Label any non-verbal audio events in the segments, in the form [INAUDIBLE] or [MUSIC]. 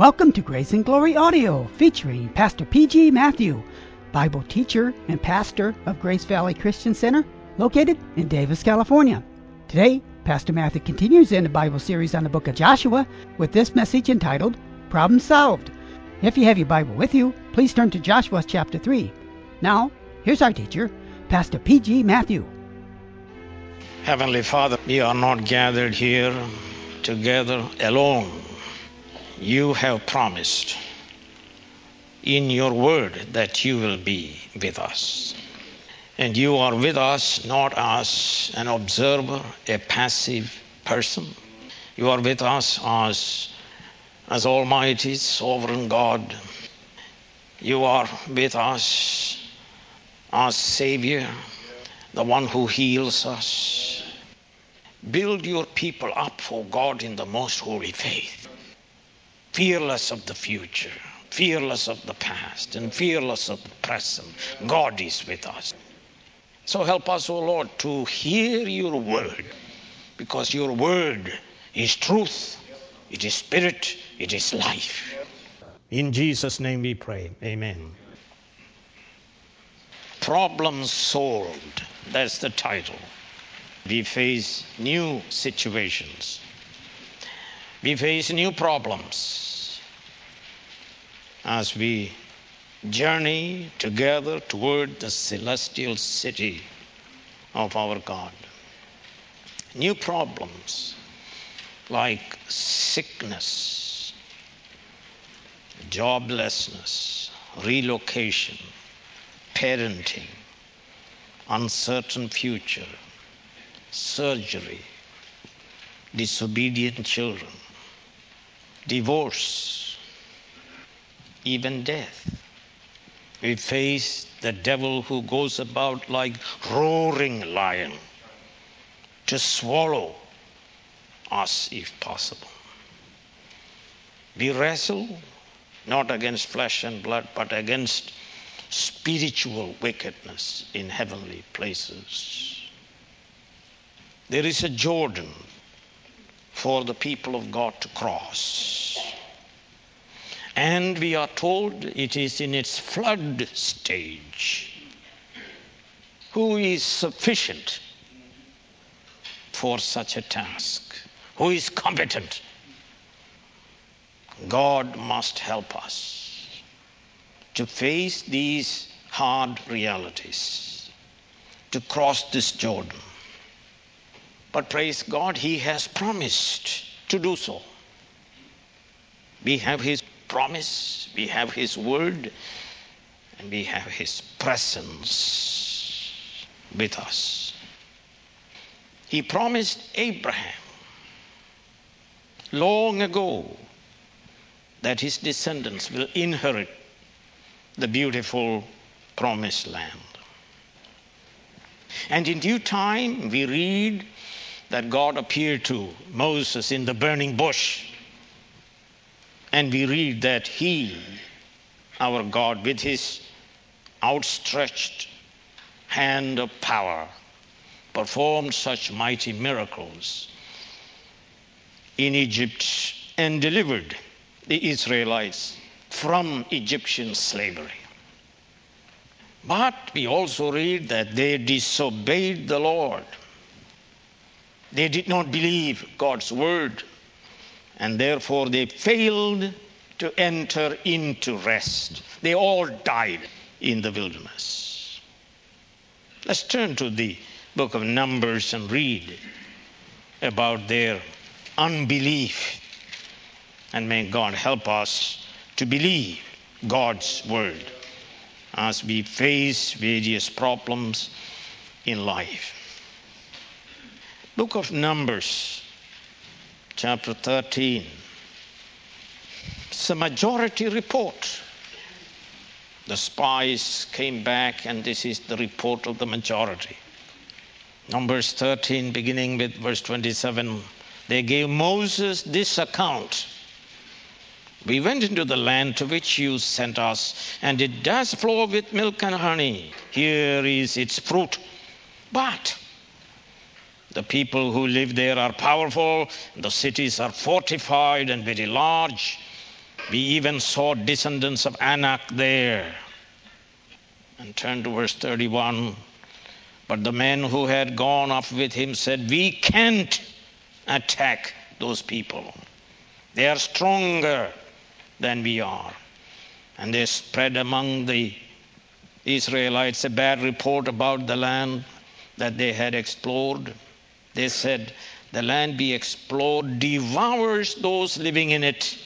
Welcome to Grace and Glory Audio, featuring Pastor P.G. Matthew, Bible teacher and pastor of Grace Valley Christian Center, located in Davis, California. Today, Pastor Matthew continues in the Bible series on the book of Joshua with this message entitled Problem Solved. If you have your Bible with you, please turn to Joshua chapter 3. Now, here's our teacher, Pastor P.G. Matthew. Heavenly Father, we are not gathered here together alone. You have promised in your word that you will be with us. And you are with us not as an observer, a passive person. You are with us as, as Almighty, Sovereign God. You are with us as Savior, the one who heals us. Build your people up for God in the most holy faith, fearless of the future, fearless of the past, and fearless of the present. God is with us. So help us, O Lord, to hear your word, because your word is truth, it is spirit, it is life. In Jesus' name we pray. Amen. Problem solved. That's the title. We face new situations. We face new problems as we journey together toward the celestial city of our God. New problems like sickness, joblessness, relocation, parenting, uncertain future, surgery, disobedient children, divorce, even death. We face the devil who goes about like roaring lion to swallow us if possible. We wrestle not against flesh and blood, but against spiritual wickedness in heavenly places. There is a Jordan for the people of God to cross. And we are told it is in its flood stage. Who is sufficient for such a task? Who is competent? God must help us to face these hard realities, to cross this Jordan. But praise God, He has promised to do so. We have His promise, we have His word, and we have His presence with us. He promised Abraham long ago that his descendants will inherit the beautiful promised land. And in due time, we read that God appeared to Moses in the burning bush. And we read that he, our God, with his outstretched hand of power, performed such mighty miracles in Egypt and delivered the Israelites from Egyptian slavery. But we also read that they disobeyed the Lord. They did not believe God's word, and therefore they failed to enter into rest. They all died in the wilderness. Let's turn to the book of Numbers and read about their unbelief. And may God help us to believe God's word as we face various problems in life. Book of Numbers, chapter 13. It's a majority report. The spies came back, and this is the report of the majority. Numbers 13, beginning with verse 27. They gave Moses this account. We went into the land to which you sent us, and it does flow with milk and honey. Here is its fruit. But the people who live there are powerful, the cities are fortified and very large. We even saw descendants of Anak there. And turn to verse 31. But the men who had gone up with him said, We can't attack those people. They are stronger than we are. And they spread among the Israelites a bad report about the land that they had explored. They said, The land be explored devours those living in it.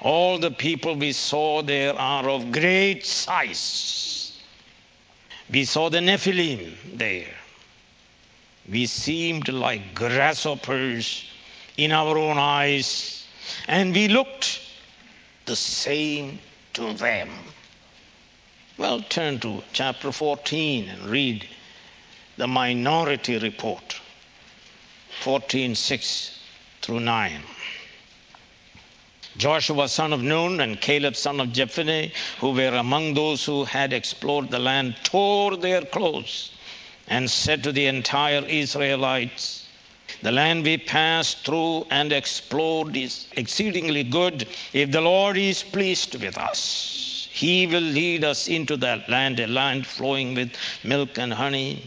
All the people we saw there are of great size. We saw the Nephilim there. We seemed like grasshoppers in our own eyes, and we looked the same to them. Well, turn to chapter 14 and read the minority report 14 6 through 9. Joshua son of Nun and Caleb son of Jephunneh, who were among those who had explored the land, tore their clothes and said to the entire Israelites, The land we passed through and explored is exceedingly good. If the Lord is pleased with us, He will lead us into that land, a land flowing with milk and honey,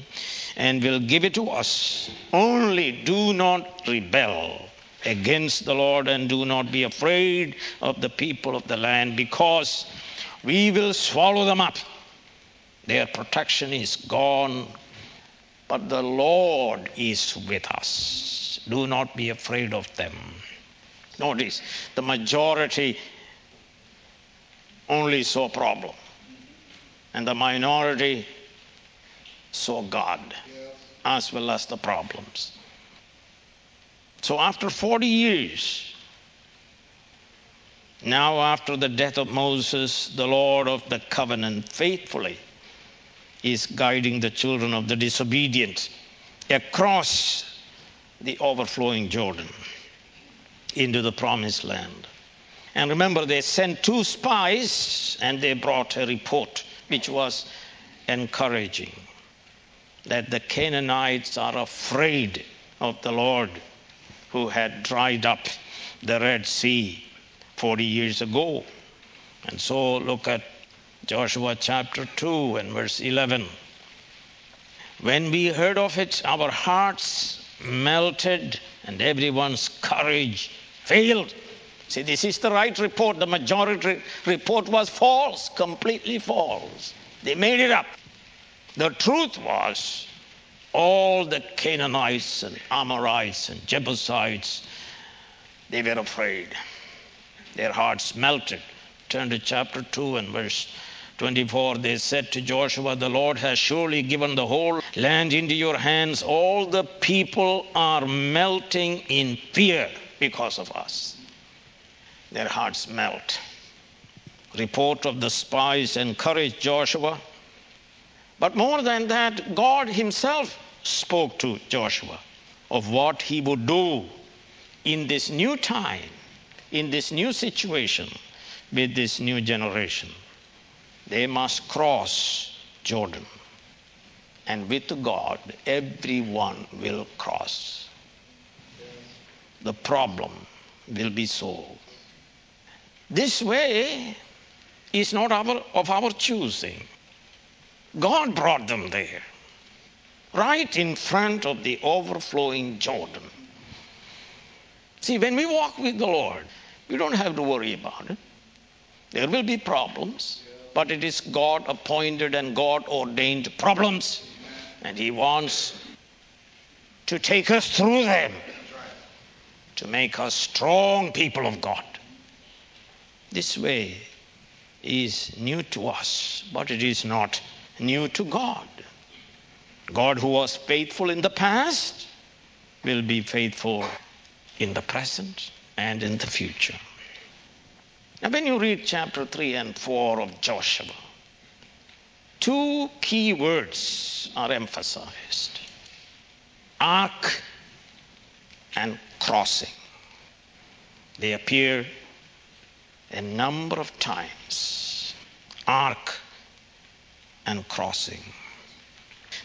and will give it to us. Only do not rebel against the Lord and do not be afraid of the people of the land because we will swallow them up. Their protection is gone, but the Lord is with us. Do not be afraid of them. Notice the majority only saw problem, and the minority saw God as well as the problems. So after 40 years, now after the death of Moses, the Lord of the covenant faithfully is guiding the children of the disobedient across the overflowing Jordan into the promised land. And remember, they sent two spies and they brought a report which was encouraging that the Canaanites are afraid of the Lord who had dried up the Red Sea 40 years ago. And so look at Joshua chapter 2 and verse 11. When we heard of it, our hearts melted and everyone's courage failed. See, this is the right report. The majority report was false, completely false. They made it up. The truth was all the Canaanites and Amorites and Jebusites, they were afraid. Their hearts melted. Turn to chapter 2 and verse 24. They said to Joshua, The Lord has surely given the whole land into your hands. All the people are melting in fear because of us. Their hearts melt. Report of the spies encouraged Joshua. But more than that, God Himself spoke to Joshua of what he would do in this new time, in this new situation with this new generation. They must cross Jordan. And with God, everyone will cross. The problem will be solved. This way is not our, of our choosing. God brought them there right in front of the overflowing Jordan. See, when we walk with the Lord, we don't have to worry about it. There will be problems, but it is God appointed and God ordained problems. And He wants to take us through them to make us strong people of God. This way is new to us, but it is not new to God. God, who was faithful in the past, will be faithful in the present and in the future. Now, when you read chapter 3 and 4 of Joshua, two key words are emphasized ark and crossing. They appear a number of times ark and crossing.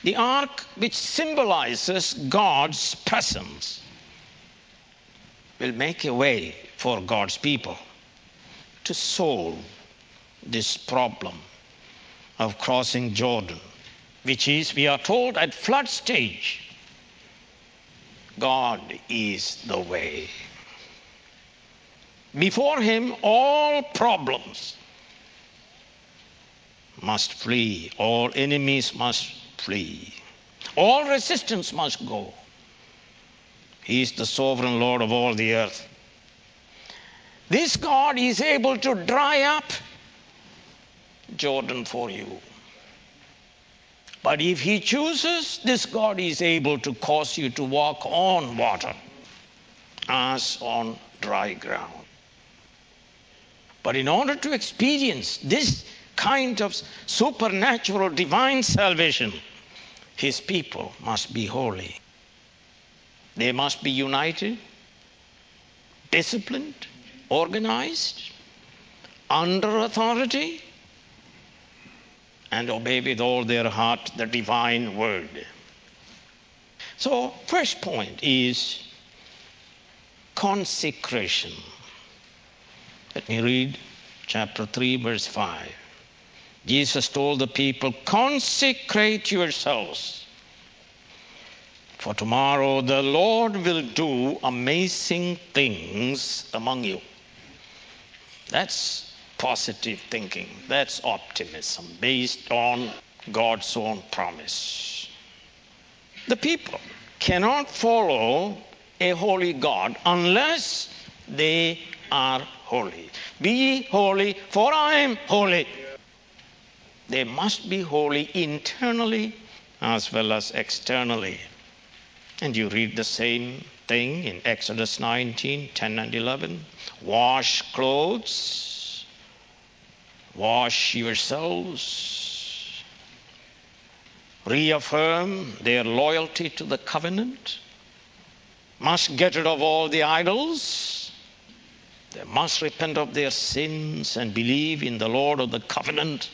The ark, which symbolizes God's presence, will make a way for God's people to solve this problem of crossing Jordan, which is, we are told, at flood stage. God is the way. Before Him, all problems must flee, all enemies must flee, all resistance must go. He is the sovereign Lord of all the earth. This God is able to dry up Jordan for you. But if He chooses, this God is able to cause you to walk on water as on dry ground. But in order to experience this kind of supernatural divine salvation, His people must be holy. They must be united, disciplined, organized, under authority, and obey with all their heart the divine word. So, first point is consecration. Let me read chapter 3, verse 5. Jesus told the people, Consecrate yourselves, for tomorrow the Lord will do amazing things among you. That's positive thinking. That's optimism based on God's own promise. The people cannot follow a holy God unless they are holy. Be holy, for I am holy. They must be holy internally as well as externally. And you read the same thing in Exodus 19 10 and 11. Wash clothes Wash yourselves. Reaffirm their loyalty to the covenant. Must get rid of all the idols. They must repent of their sins and believe in the Lord of the covenant.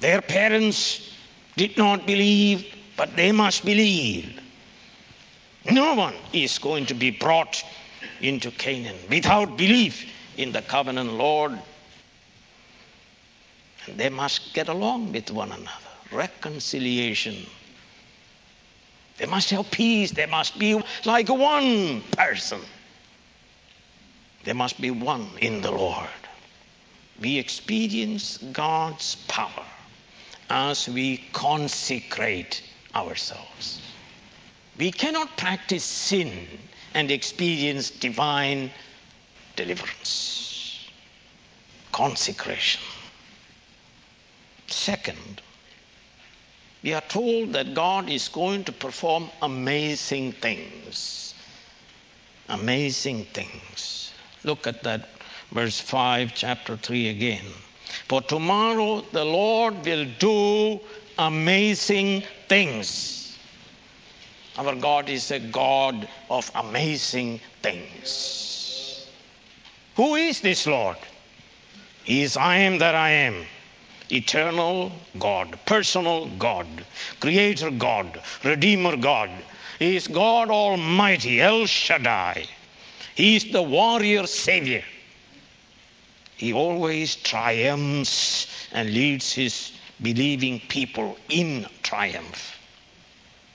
Their parents did not believe, but they must believe. No one is going to be brought into Canaan without belief in the covenant Lord And they must get along with one another. Reconciliation. They must have peace. They must be like one person. They must be one in the Lord. We experience God's power as we consecrate ourselves. We cannot practice sin and experience divine deliverance. Consecration. Second, we are told that God is going to perform amazing things. Amazing things. Look at that verse 5, chapter 3 again. For tomorrow the Lord will do amazing things. Our God is a God of amazing things. Who is this Lord? He is I am that I am eternal God, personal God, creator God, redeemer God. He is God Almighty, El Shaddai. He is the warrior savior. He always triumphs and leads his believing people in triumph.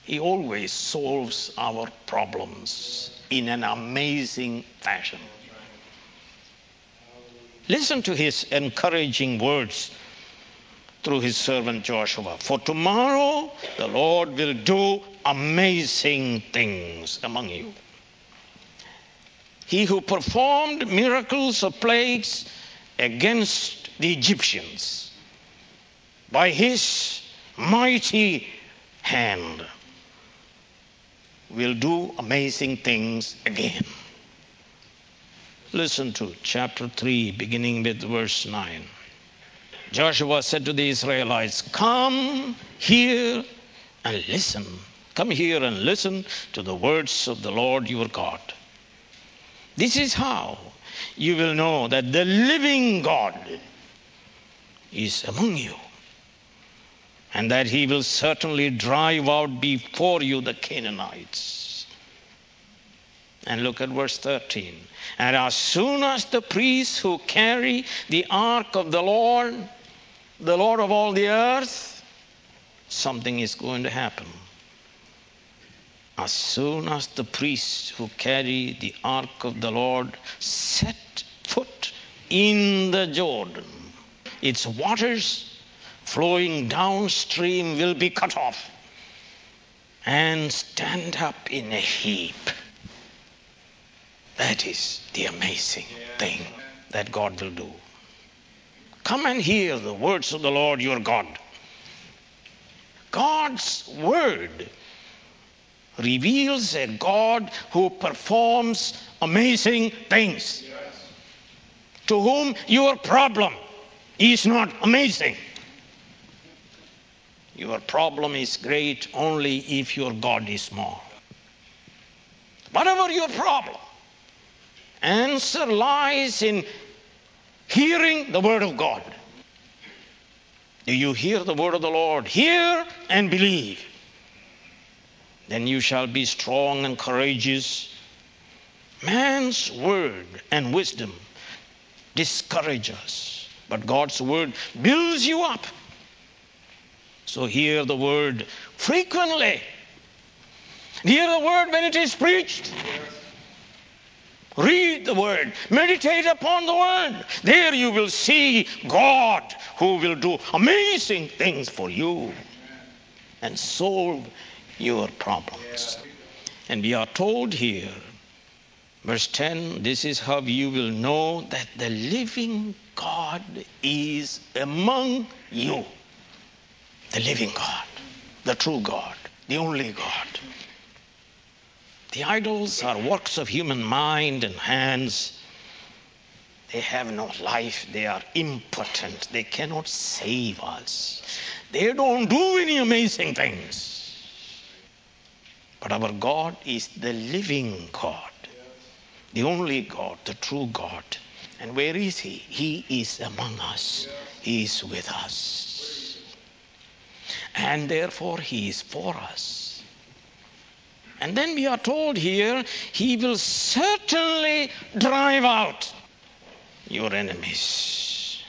He always solves our problems in an amazing fashion. Listen to his encouraging words through his servant Joshua. For tomorrow the Lord will do amazing things among you. He who performed miracles of plagues against the Egyptians by his mighty hand will do amazing things again. Listen to chapter 3, beginning with verse 9. Joshua said to the Israelites, Come here and listen. Come here and listen to the words of the Lord your God. This is how you will know that the living God is among you, and that he will certainly drive out before you the Canaanites. And look at verse 13. And as soon as the priests who carry the ark of the Lord, the Lord of all the earth, something is going to happen. As soon as the priests who carry the ark of the Lord set foot in the Jordan, its waters flowing downstream will be cut off and stand up in a heap. That is the amazing thing that God will do. Come and hear the words of the Lord your God. God's word reveals a God who performs amazing things. To whom your problem is not amazing. Your problem is great only if your God is small. Whatever your problem, answer lies in hearing the word of God. Do you hear the word of the Lord? Hear and believe. Then you shall be strong and courageous. Man's word and wisdom discourage us, but God's word builds you up. So hear the word frequently. Hear the word when it is preached. Read the word. Meditate upon the word. There you will see God who will do amazing things for you and solve your problems. And we are told here, verse 10 this is how you will know that the living God is among you. The living God, the true God, the only God. The idols are works of human mind and hands. They have no life. They are impotent. They cannot save us. They don't do any amazing things. But our God is the living God, the only God, the true God. And where is He? He is among us, He is with us. And therefore, He is for us. And then we are told here, He will certainly drive out your enemies.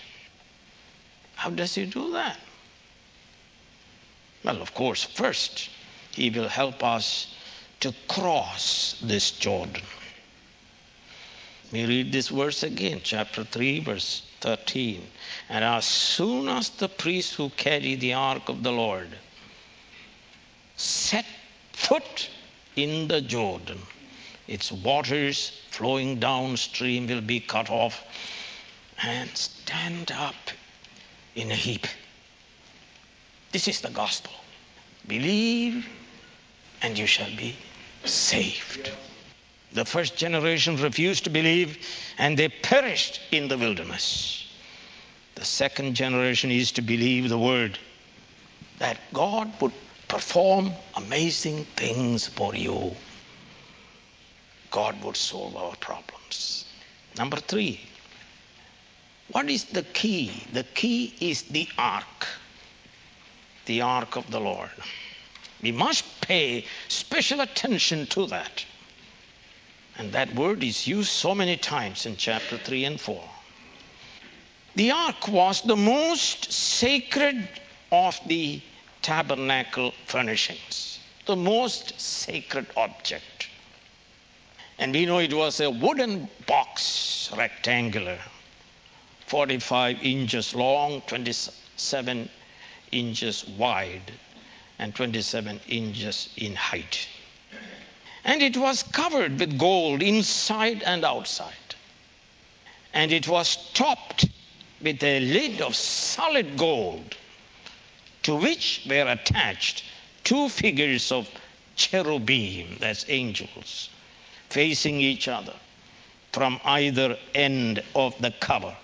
How does He do that? Well, of course, first, He will help us to cross this Jordan. We read this verse again, chapter 3, verse 13. And as soon as the priests who carry the ark of the Lord set foot in the Jordan, its waters flowing downstream will be cut off and stand up in a heap. This is the gospel. Believe and you shall be saved. The first generation refused to believe and they perished in the wilderness. The second generation is to believe the word that God would perform amazing things for you. God would solve our problems. Number three, what is the key? The key is the ark, the ark of the Lord. We must pay special attention to that. And that word is used so many times in chapter 3 and 4. The ark was the most sacred of the tabernacle furnishings, the most sacred object. And we know it was a wooden box, rectangular, 45 inches long, 27 inches wide, and 27 inches in height. And it was covered with gold inside and outside. And it was topped with a lid of solid gold, to which were attached two figures of cherubim, that's angels, facing each other from either end of the cover,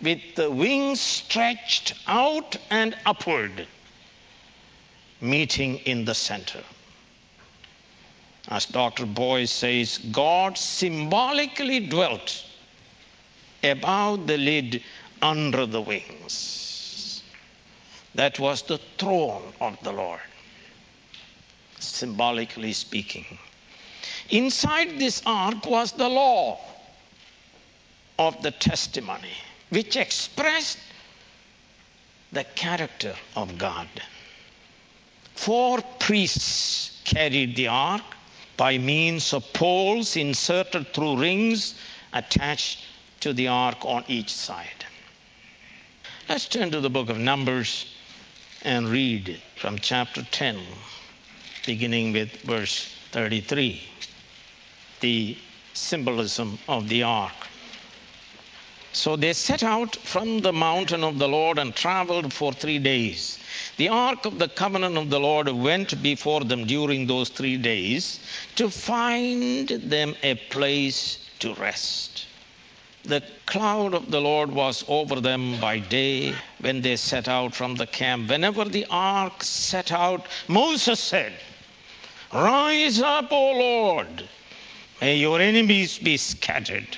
with the wings stretched out and upward meeting in the center. As Dr. Boice says, God symbolically dwelt above the lid under the wings. That was the throne of the Lord, symbolically speaking. Inside this ark was the law of the testimony, which expressed the character of God. Four priests carried the ark by means of poles inserted through rings attached to the ark on each side. Let's turn to the book of Numbers and read from chapter 10, beginning with verse 33, the symbolism of the ark. So they set out from the mountain of the Lord and traveled for three days. The ark of the covenant of the Lord went before them during those three days to find them a place to rest. The cloud of the Lord was over them by day when they set out from the camp. Whenever the ark set out, Moses said, Rise up, O Lord, may your enemies be scattered.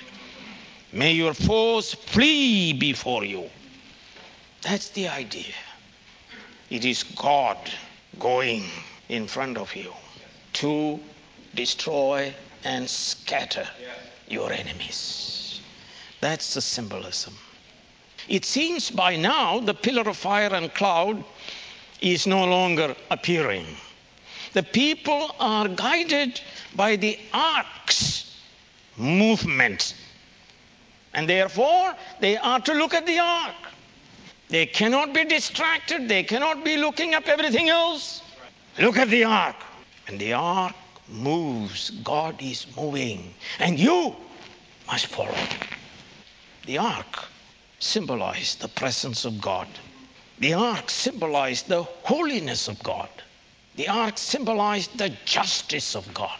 May your foes flee before you. That's the idea. It is God going in front of you to destroy and scatter your enemies. That's the symbolism. It seems by now the pillar of fire and cloud is no longer appearing. The people are guided by the ark's movement and therefore, they are to look at the ark. They cannot be distracted. They cannot be looking up everything else. Look at the ark. And the ark moves. God is moving. And you must follow. The ark symbolized the presence of God. The ark symbolized the holiness of God. The ark symbolized the justice of God.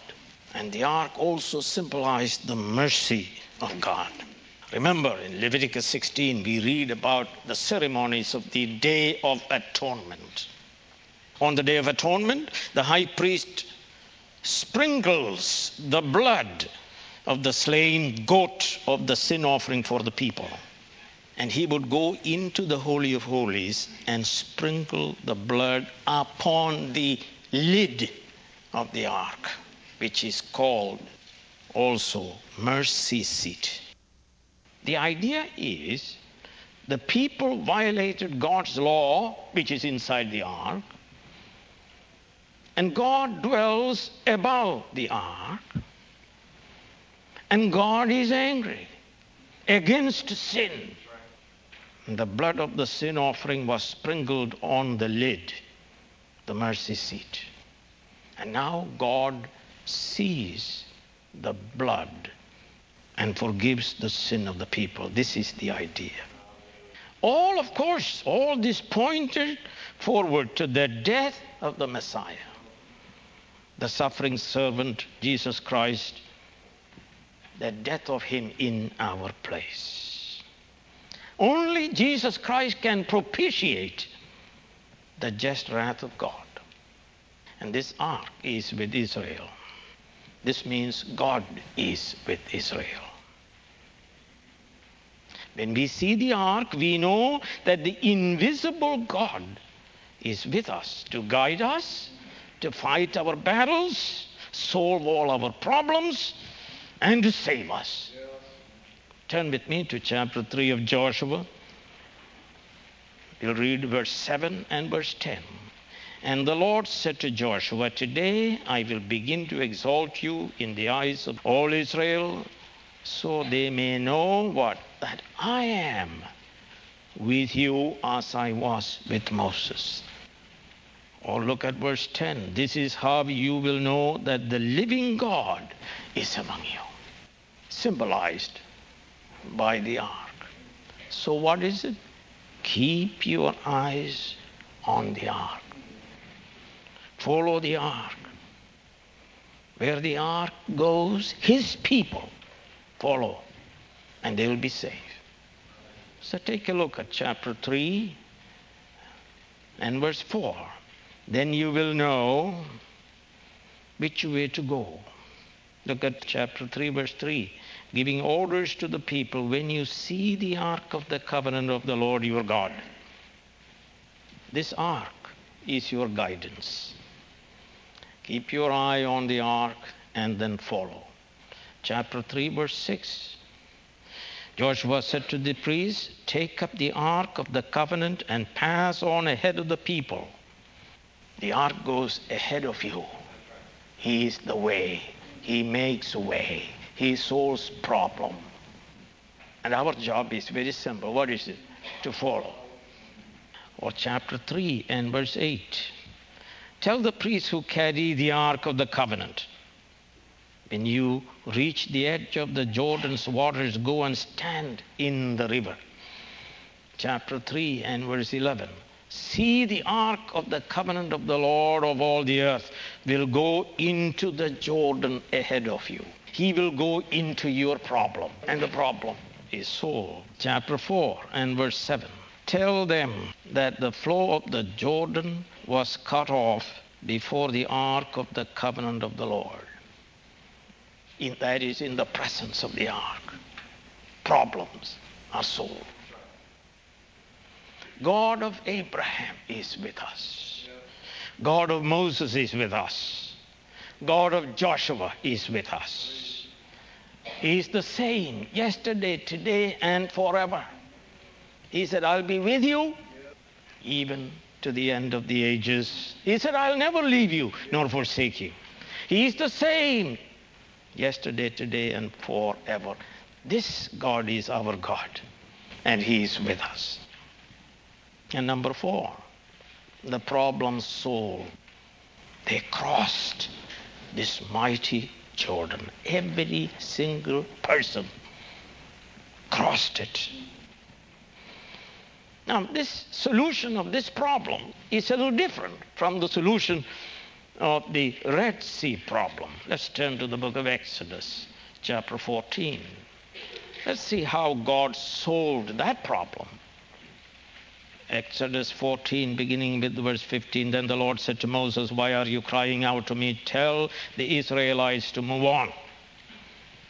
And the ark also symbolized the mercy of God. Remember, in Leviticus 16, we read about the ceremonies of the Day of Atonement. On the Day of Atonement, the high priest sprinkles the blood of the slain goat of the sin offering for the people. And he would go into the Holy of Holies and sprinkle the blood upon the lid of the ark, which is called also mercy seat. The idea is the people violated God's law, which is inside the ark, and God dwells above the ark, and God is angry against sin. And the blood of the sin offering was sprinkled on the lid, the mercy seat. And now God sees the blood and forgives the sin of the people. This is the idea. All, of course, all this pointed forward to the death of the Messiah, the suffering servant, Jesus Christ, the death of him in our place. Only Jesus Christ can propitiate the just wrath of God. And this ark is with Israel. This means God is with Israel. When we see the ark, we know that the invisible God is with us to guide us, to fight our battles, solve all our problems, and to save us. Turn with me to chapter 3 of Joshua. We'll read verse 7 and verse 10. And the Lord said to Joshua, Today I will begin to exalt you in the eyes of all Israel, so they may know what? That I am with you as I was with Moses. Or look at verse 10. This is how you will know that the living God is among you, symbolized by the ark. So, what is it? Keep your eyes on the ark. Follow the ark. Where the ark goes, his people follow, and they will be saved. So take a look at chapter 3 and verse 4. Then you will know which way to go. Look at chapter 3, verse 3. Giving orders to the people when you see the ark of the covenant of the Lord your God. This ark is your guidance. Keep your eye on the ark and then follow. Chapter 3, verse 6. Joshua said to the priests, Take up the ark of the covenant and pass on ahead of the people. The ark goes ahead of you. He is the way. He makes way. He solves problem. And our job is very simple. What is it? To follow. Or chapter 3 and verse 8. Tell the priests who carry the ark of the covenant when you reach the edge of the Jordan's waters, go and stand in the river. Chapter 3 and verse 11. See the ark of the covenant of the Lord of all the earth will go into the Jordan ahead of you. He will go into your problem, and the problem is solved. Chapter 4 and verse 7. Tell them that the flow of the Jordan was cut off before the ark of the covenant of the Lord in, that is in the presence of the ark. Problems are solved. God of Abraham is with us. God of Moses is with us. God of Joshua is with us. He is the same yesterday, today, and forever. He said, I'll be with you even to the end of the ages. He said, I'll never leave you nor forsake you. He is the same yesterday, today, and forever. This God is our God, and He is with us. And number four, the problem solved. They crossed this mighty Jordan. Every single person crossed it. Now, this solution of this problem is a little different from the solution of the Red Sea problem. Let's turn to the book of Exodus, chapter 14. Let's see how God solved that problem. Exodus 14, beginning with verse 15. Then the Lord said to Moses, Why are you crying out to me? Tell the Israelites to move on.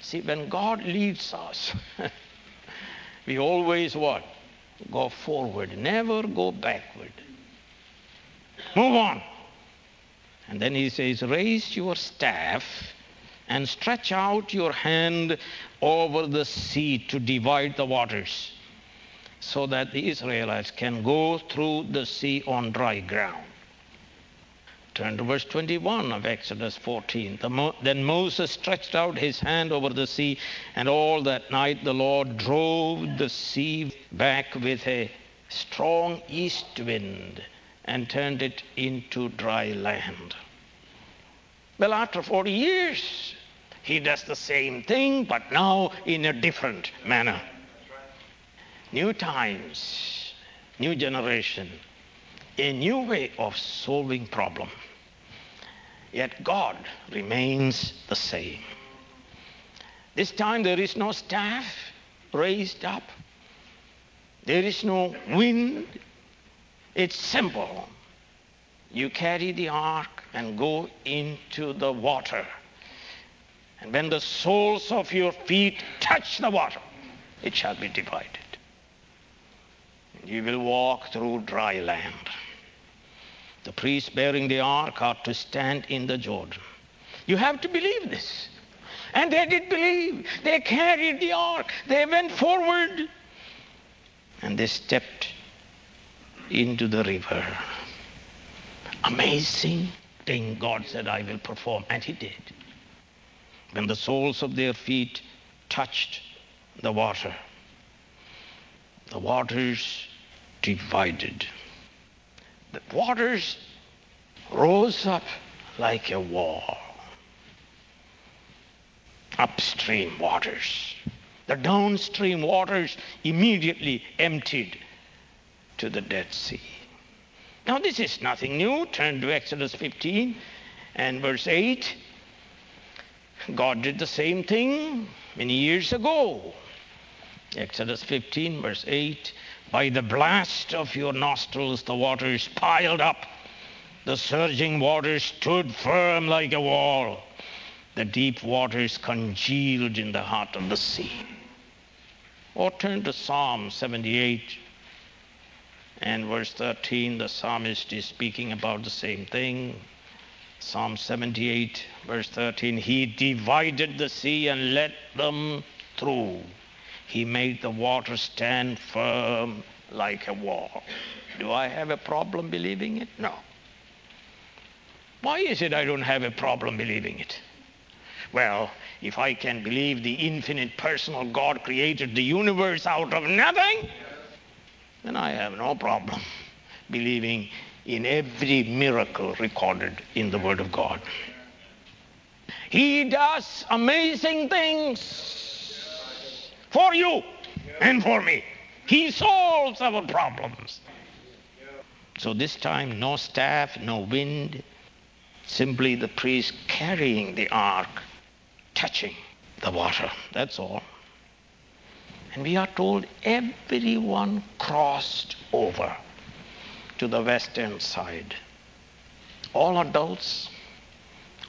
See, when God leads us, [LAUGHS] we always what? Go forward, never go backward. Move on. And then he says, Raise your staff and stretch out your hand over the sea to divide the waters, so that the Israelites can go through the sea on dry ground. Turn to verse 21 of Exodus 14. then Moses stretched out his hand over the sea, and all that night the Lord drove the sea back with a strong east wind and turned it into dry land. Well, after 40 years, he does the same thing, but now in a different manner. New times, new generation, a new way of solving problem. Yet God remains the same. This time there is no staff raised up. There is no wind it's simple. You carry the ark and go into the water. And when the soles of your feet touch the water, it shall be divided. You will walk through dry land. The priests bearing the ark are to stand in the Jordan. You have to believe this. And they did believe. They carried the ark. They went forward. And they stepped into the river. Amazing thing God said, I will perform. And He did. When the soles of their feet touched the water, the waters divided. The waters rose up like a wall. Upstream waters. The downstream waters immediately emptied to the Dead Sea. Now, this is nothing new. Turn to Exodus 15 and verse 8. God did the same thing many years ago. Exodus 15, verse 8. By the blast of your nostrils, the waters piled up. The surging waters stood firm like a wall. The deep waters congealed in the heart of the sea. Or turn to Psalm 78, and verse 13, the psalmist is speaking about the same thing. Psalm 78, verse 13 He divided the sea and let them through. He made the water stand firm like a wall. Do I have a problem believing it? No. Why is it I don't have a problem believing it? Well, if I can believe the infinite personal God created the universe out of nothing, then I have no problem believing in every miracle recorded in the Word of God. He does amazing things for you and for me. He solves our problems. So this time, no staff, no wind, simply the priest carrying the ark, touching the water. That's all. And we are told everyone crossed over to the western side. All adults,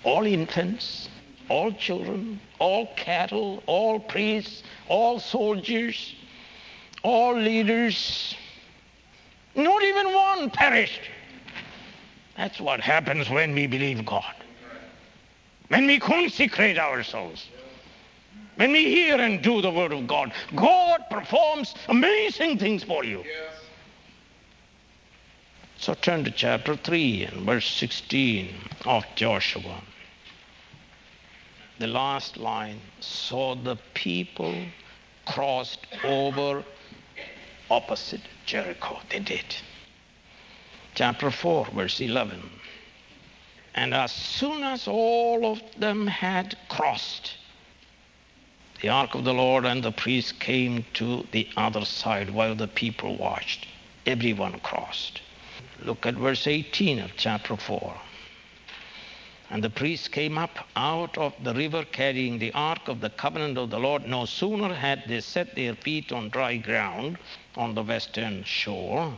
all infants, all children, all cattle, all priests, all soldiers, all leaders, not even one perished. That's what happens when we believe God. When we consecrate ourselves. When we hear and do the Word of God, God performs amazing things for you. So turn to chapter 3 and verse 16 of Joshua. The last line so the people crossed over opposite Jericho. They did. Chapter 4, verse 11. And as soon as all of them had crossed, the ark of the Lord and the priests came to the other side while the people watched. Everyone crossed. Look at verse 18 of chapter 4. And the priests came up out of the river carrying the ark of the covenant of the Lord. No sooner had they set their feet on dry ground on the western shore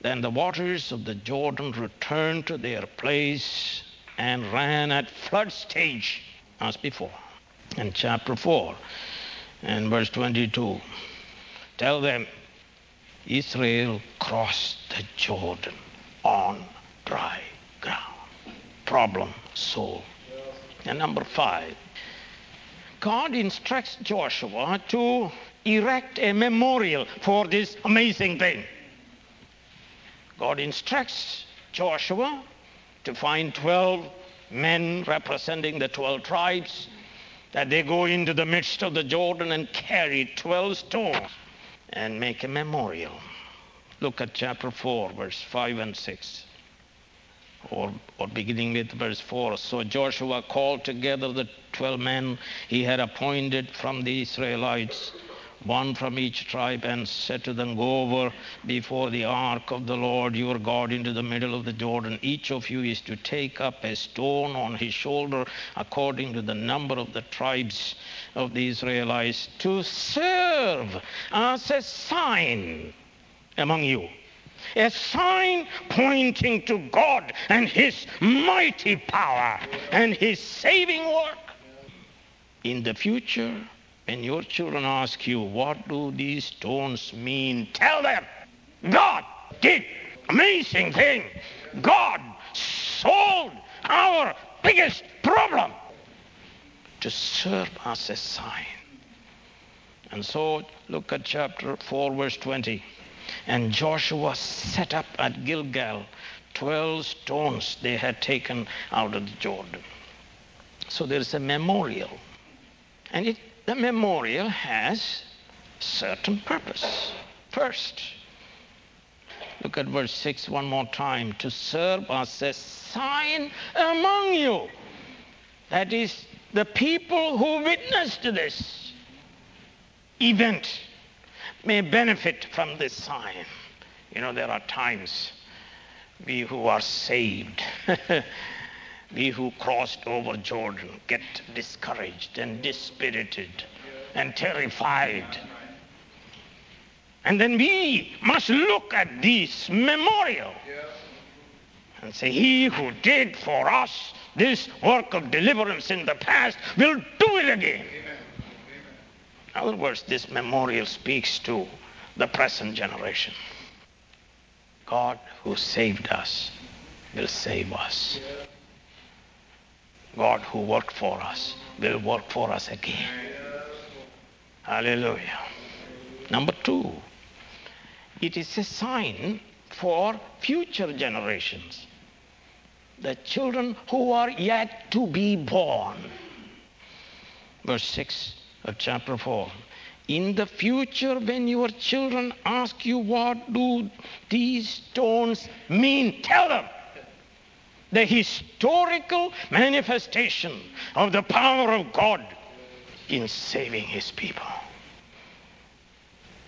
than the waters of the Jordan returned to their place and ran at flood stage as before. And chapter 4 and verse 22 tell them Israel crossed the Jordan on dry ground. Problem solved. And number five, God instructs Joshua to erect a memorial for this amazing thing. God instructs Joshua to find 12 men representing the 12 tribes, that they go into the midst of the Jordan and carry 12 stones and make a memorial. Look at chapter 4, verse 5 and 6. Or, or beginning with verse 4. So Joshua called together the 12 men he had appointed from the Israelites one from each tribe, and said to them, Go over before the ark of the Lord your God into the middle of the Jordan. Each of you is to take up a stone on his shoulder according to the number of the tribes of the Israelites to serve as a sign among you. A sign pointing to God and His mighty power and His saving work. In the future, when your children ask you, what do these stones mean? Tell them, God did amazing thing. God solved our biggest problem to serve as a sign. And so look at chapter 4, verse 20. And Joshua set up at Gilgal 12 stones they had taken out of the Jordan. So there's a memorial. And it the memorial has certain purpose. First, look at verse 6 one more time to serve as a sign among you. That is, the people who witnessed this event may benefit from this sign. You know, there are times we who are saved [LAUGHS] we who crossed over Jordan get discouraged and dispirited and terrified. And then we must look at this memorial and say, He who did for us this work of deliverance in the past will do it again. In other words, this memorial speaks to the present generation. God who saved us will save us. God who worked for us will work for us again. Hallelujah. Number two, it is a sign for future generations. The children who are yet to be born. Verse 6 of chapter 4. In the future, when your children ask you, What do these stones mean? Tell them the historical manifestation of the power of God in saving his people.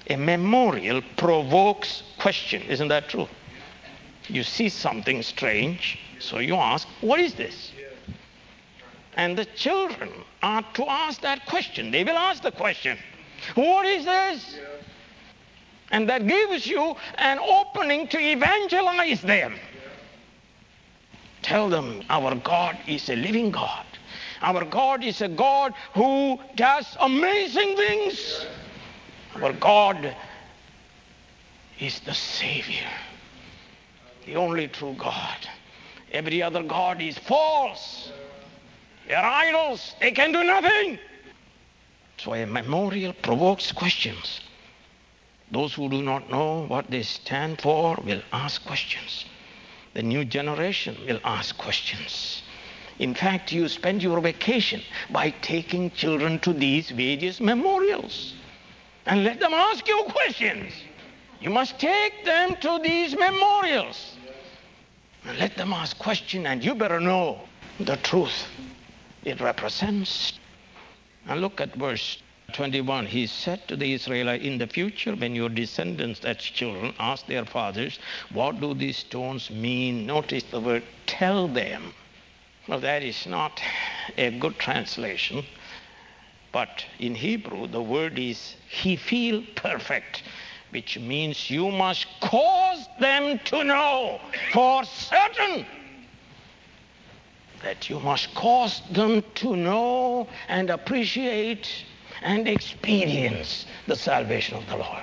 A memorial provokes question. Isn't that true? You see something strange, so you ask, What is this? And the children are to ask that question. They will ask the question, What is this? And that gives you an opening to evangelize them. Tell them our God is a living God. Our God is a God who does amazing things. Our God is the Savior, the only true God. Every other God is false. They're idols. They can do nothing. So a memorial provokes questions. Those who do not know what they stand for will ask questions the new generation will ask questions. In fact, you spend your vacation by taking children to these various memorials and let them ask you questions. You must take them to these memorials and let them ask questions, and you better know the truth it represents. And look at verse 21, he said to the Israelite, In the future, when your descendants, as children, ask their fathers, What do these stones mean? Notice the word tell them. Well, that is not a good translation, but in Hebrew, the word is hiphil perfect, which means you must cause them to know for certain that you must cause them to know and appreciate and experience the salvation of the Lord.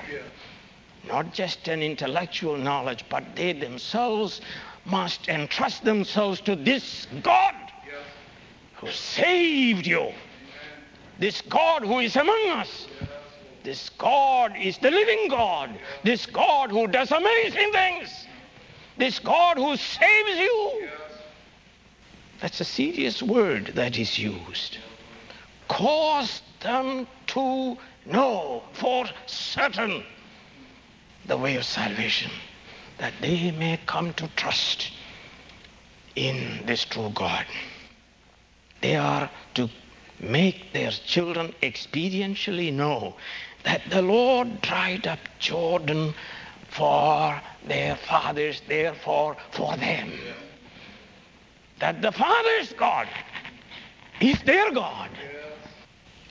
Not just an intellectual knowledge, but they themselves must entrust themselves to this God who saved you, this God who is among us. This God is the living God, this God who does amazing things, this God who saves you. That's a serious word that is used. Cause them to know for certain the way of salvation, that they may come to trust in this true God. They are to make their children experientially know that the Lord dried up Jordan for their fathers, therefore for them. That the Father's God is their God.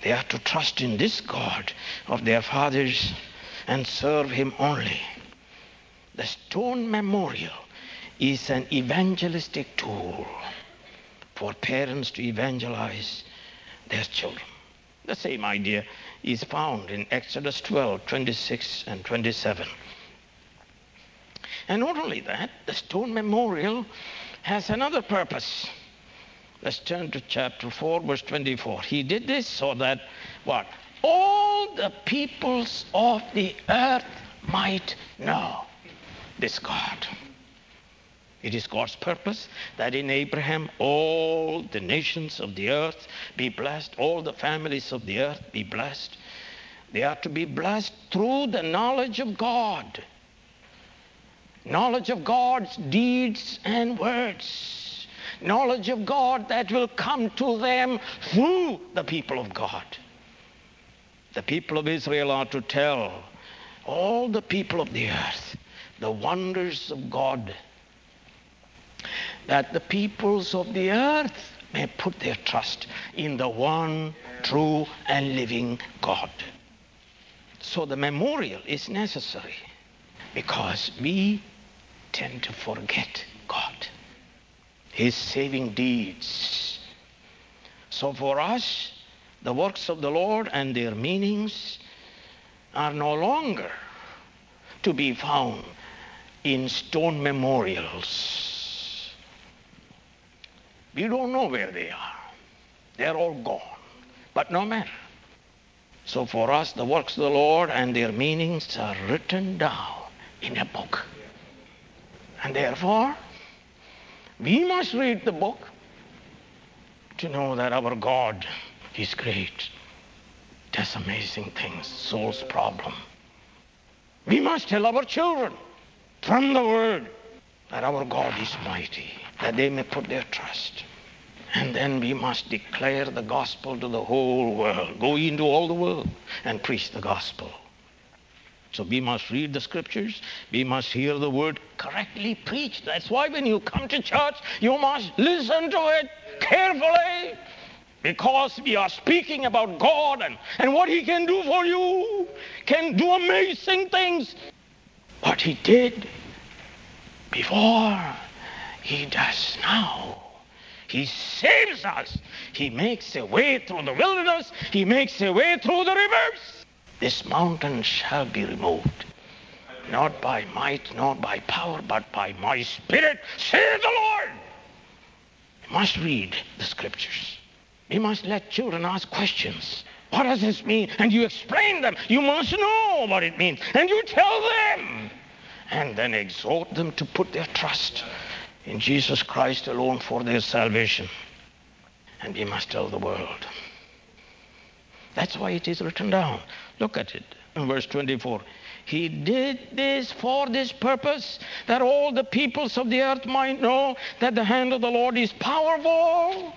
They are to trust in this God of their fathers and serve Him only. The stone memorial is an evangelistic tool for parents to evangelize their children. The same idea is found in Exodus 12 26 and 27. And not only that, the stone memorial has another purpose. Let's turn to chapter 4, verse 24. He did this so that what? All the peoples of the earth might know this God. It is God's purpose that in Abraham all the nations of the earth be blessed, all the families of the earth be blessed. They are to be blessed through the knowledge of God, knowledge of God's deeds and words knowledge of God that will come to them through the people of God. The people of Israel are to tell all the people of the earth the wonders of God, that the peoples of the earth may put their trust in the one true and living God. So the memorial is necessary because we tend to forget God his saving deeds. So for us, the works of the Lord and their meanings are no longer to be found in stone memorials. We don't know where they are. They're all gone. But no matter. So for us, the works of the Lord and their meanings are written down in a book. And therefore, we must read the book to know that our God is great, does amazing things, solves problem. We must tell our children from the Word that our God is mighty, that they may put their trust. And then we must declare the gospel to the whole world. Go into all the world and preach the gospel. So we must read the scriptures. We must hear the word correctly preached. That's why when you come to church, you must listen to it carefully. Because we are speaking about God and, and what He can do for you, can do amazing things. What He did before, He does now. He saves us. He makes a way through the wilderness. He makes a way through the rivers. This mountain shall be removed. Not by might, not by power, but by my spirit, says the Lord. We must read the scriptures. We must let children ask questions. What does this mean? And you explain them. You must know what it means. And you tell them. And then exhort them to put their trust in Jesus Christ alone for their salvation. And we must tell the world. That's why it is written down. Look at it in verse 24. He did this for this purpose, that all the peoples of the earth might know that the hand of the Lord is powerful.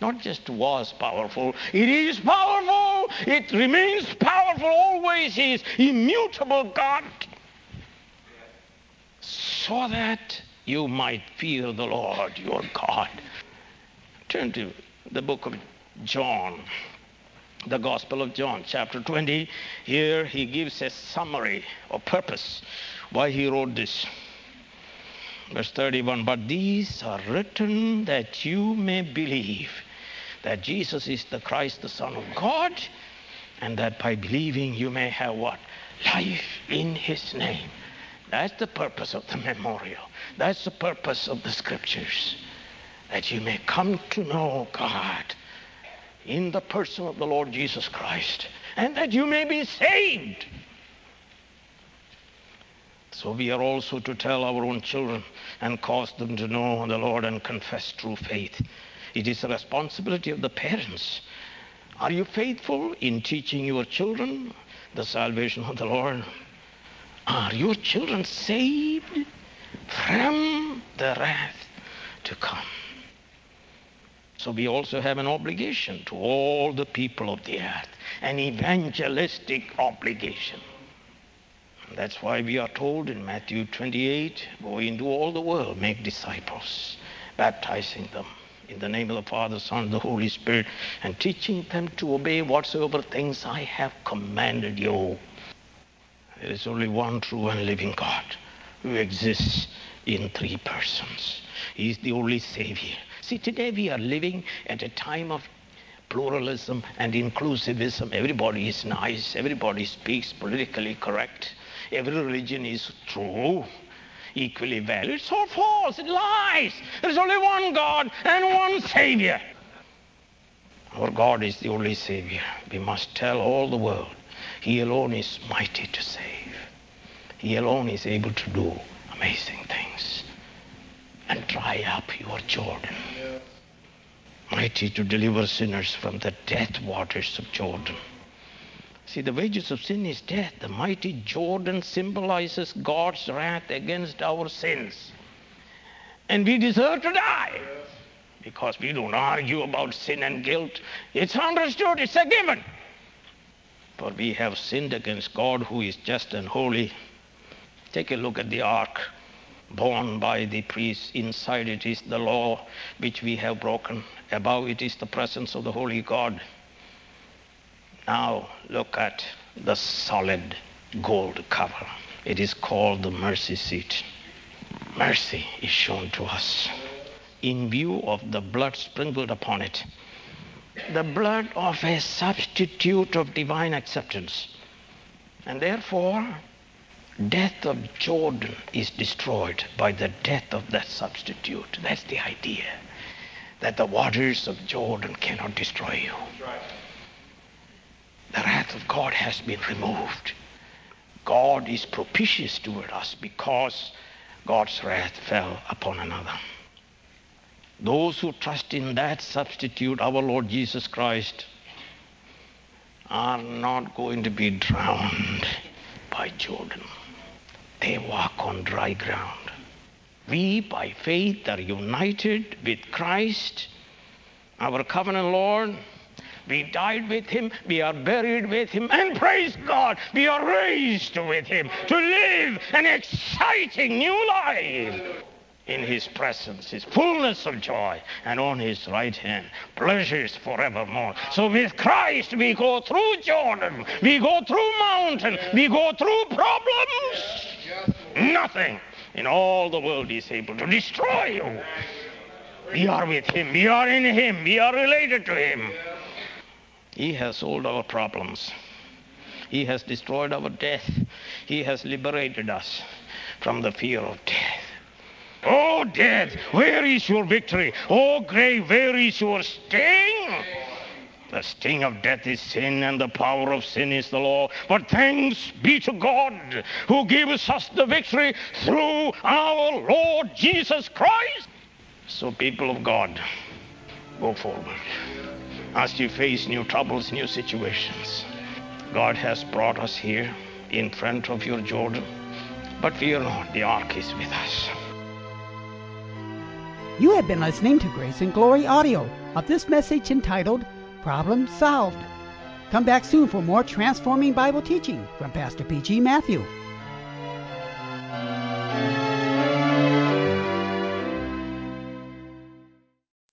Not just was powerful, it is powerful. It remains powerful always. He is immutable God. So that you might fear the Lord your God. Turn to the book of John, the Gospel of John, chapter 20. Here he gives a summary or purpose why he wrote this. Verse 31 But these are written that you may believe that Jesus is the Christ, the Son of God, and that by believing you may have what? Life in his name. That's the purpose of the memorial. That's the purpose of the scriptures. That you may come to know God in the person of the Lord Jesus Christ and that you may be saved. So we are also to tell our own children and cause them to know the Lord and confess true faith. It is the responsibility of the parents. Are you faithful in teaching your children the salvation of the Lord? Are your children saved from the wrath to come? So we also have an obligation to all the people of the earth, an evangelistic obligation. That's why we are told in Matthew 28 go into all the world, make disciples, baptizing them in the name of the Father, Son, and the Holy Spirit, and teaching them to obey whatsoever things I have commanded you. There is only one true and living God who exists in three persons. He is the only Savior. See, today we are living at a time of pluralism and inclusivism. Everybody is nice, everybody speaks politically correct, every religion is true. Equally valid. It's all false. It lies. There's only one God and one Savior. Our God is the only Savior. We must tell all the world he alone is mighty to save. He alone is able to do amazing things and dry up your Jordan. Mighty to deliver sinners from the death waters of Jordan. See, the wages of sin is death. The mighty Jordan symbolizes God's wrath against our sins. And we deserve to die because we don't argue about sin and guilt. It's understood, it's a given. For we have sinned against God who is just and holy. Take a look at the ark borne by the priests. Inside it is the law which we have broken. Above it is the presence of the holy God. Now look at the solid gold cover. It is called the mercy seat. Mercy is shown to us in view of the blood sprinkled upon it the blood of a substitute of divine acceptance. And therefore, death of Jordan is destroyed by the death of that substitute. That's the idea. that the waters of Jordan cannot destroy you. The wrath of God has been removed. God is propitious toward us because God's wrath fell upon another. Those who trust in that substitute, our Lord Jesus Christ, are not going to be drowned by Jordan. They walk on dry ground. We, by faith, are united with Christ, our covenant Lord. We died with him, we are buried with him, and praise God, we are raised with him to live an exciting new life in his presence, his fullness of joy, and on his right hand, pleasures forevermore. So with Christ, we go through Jordan, we go through mountain, we go through problems. Nothing in all the world is able to destroy you. We are with him, we are in him, we are related to him. He has solved our problems. He has destroyed our death. He has liberated us from the fear of death. Oh, death, where is your victory? Oh, grave, where is your sting? The sting of death is sin, and the power of sin is the law. But thanks be to God who gives us the victory through our Lord Jesus Christ. So, people of God, go forward as you face new troubles, new situations. God has brought us here in front of your Jordan. But fear not, the ark is with us. You have been listening to Grace and Glory audio of this message entitled Problem Solved. Come back soon for more transforming Bible teaching from Pastor P.G. Matthew.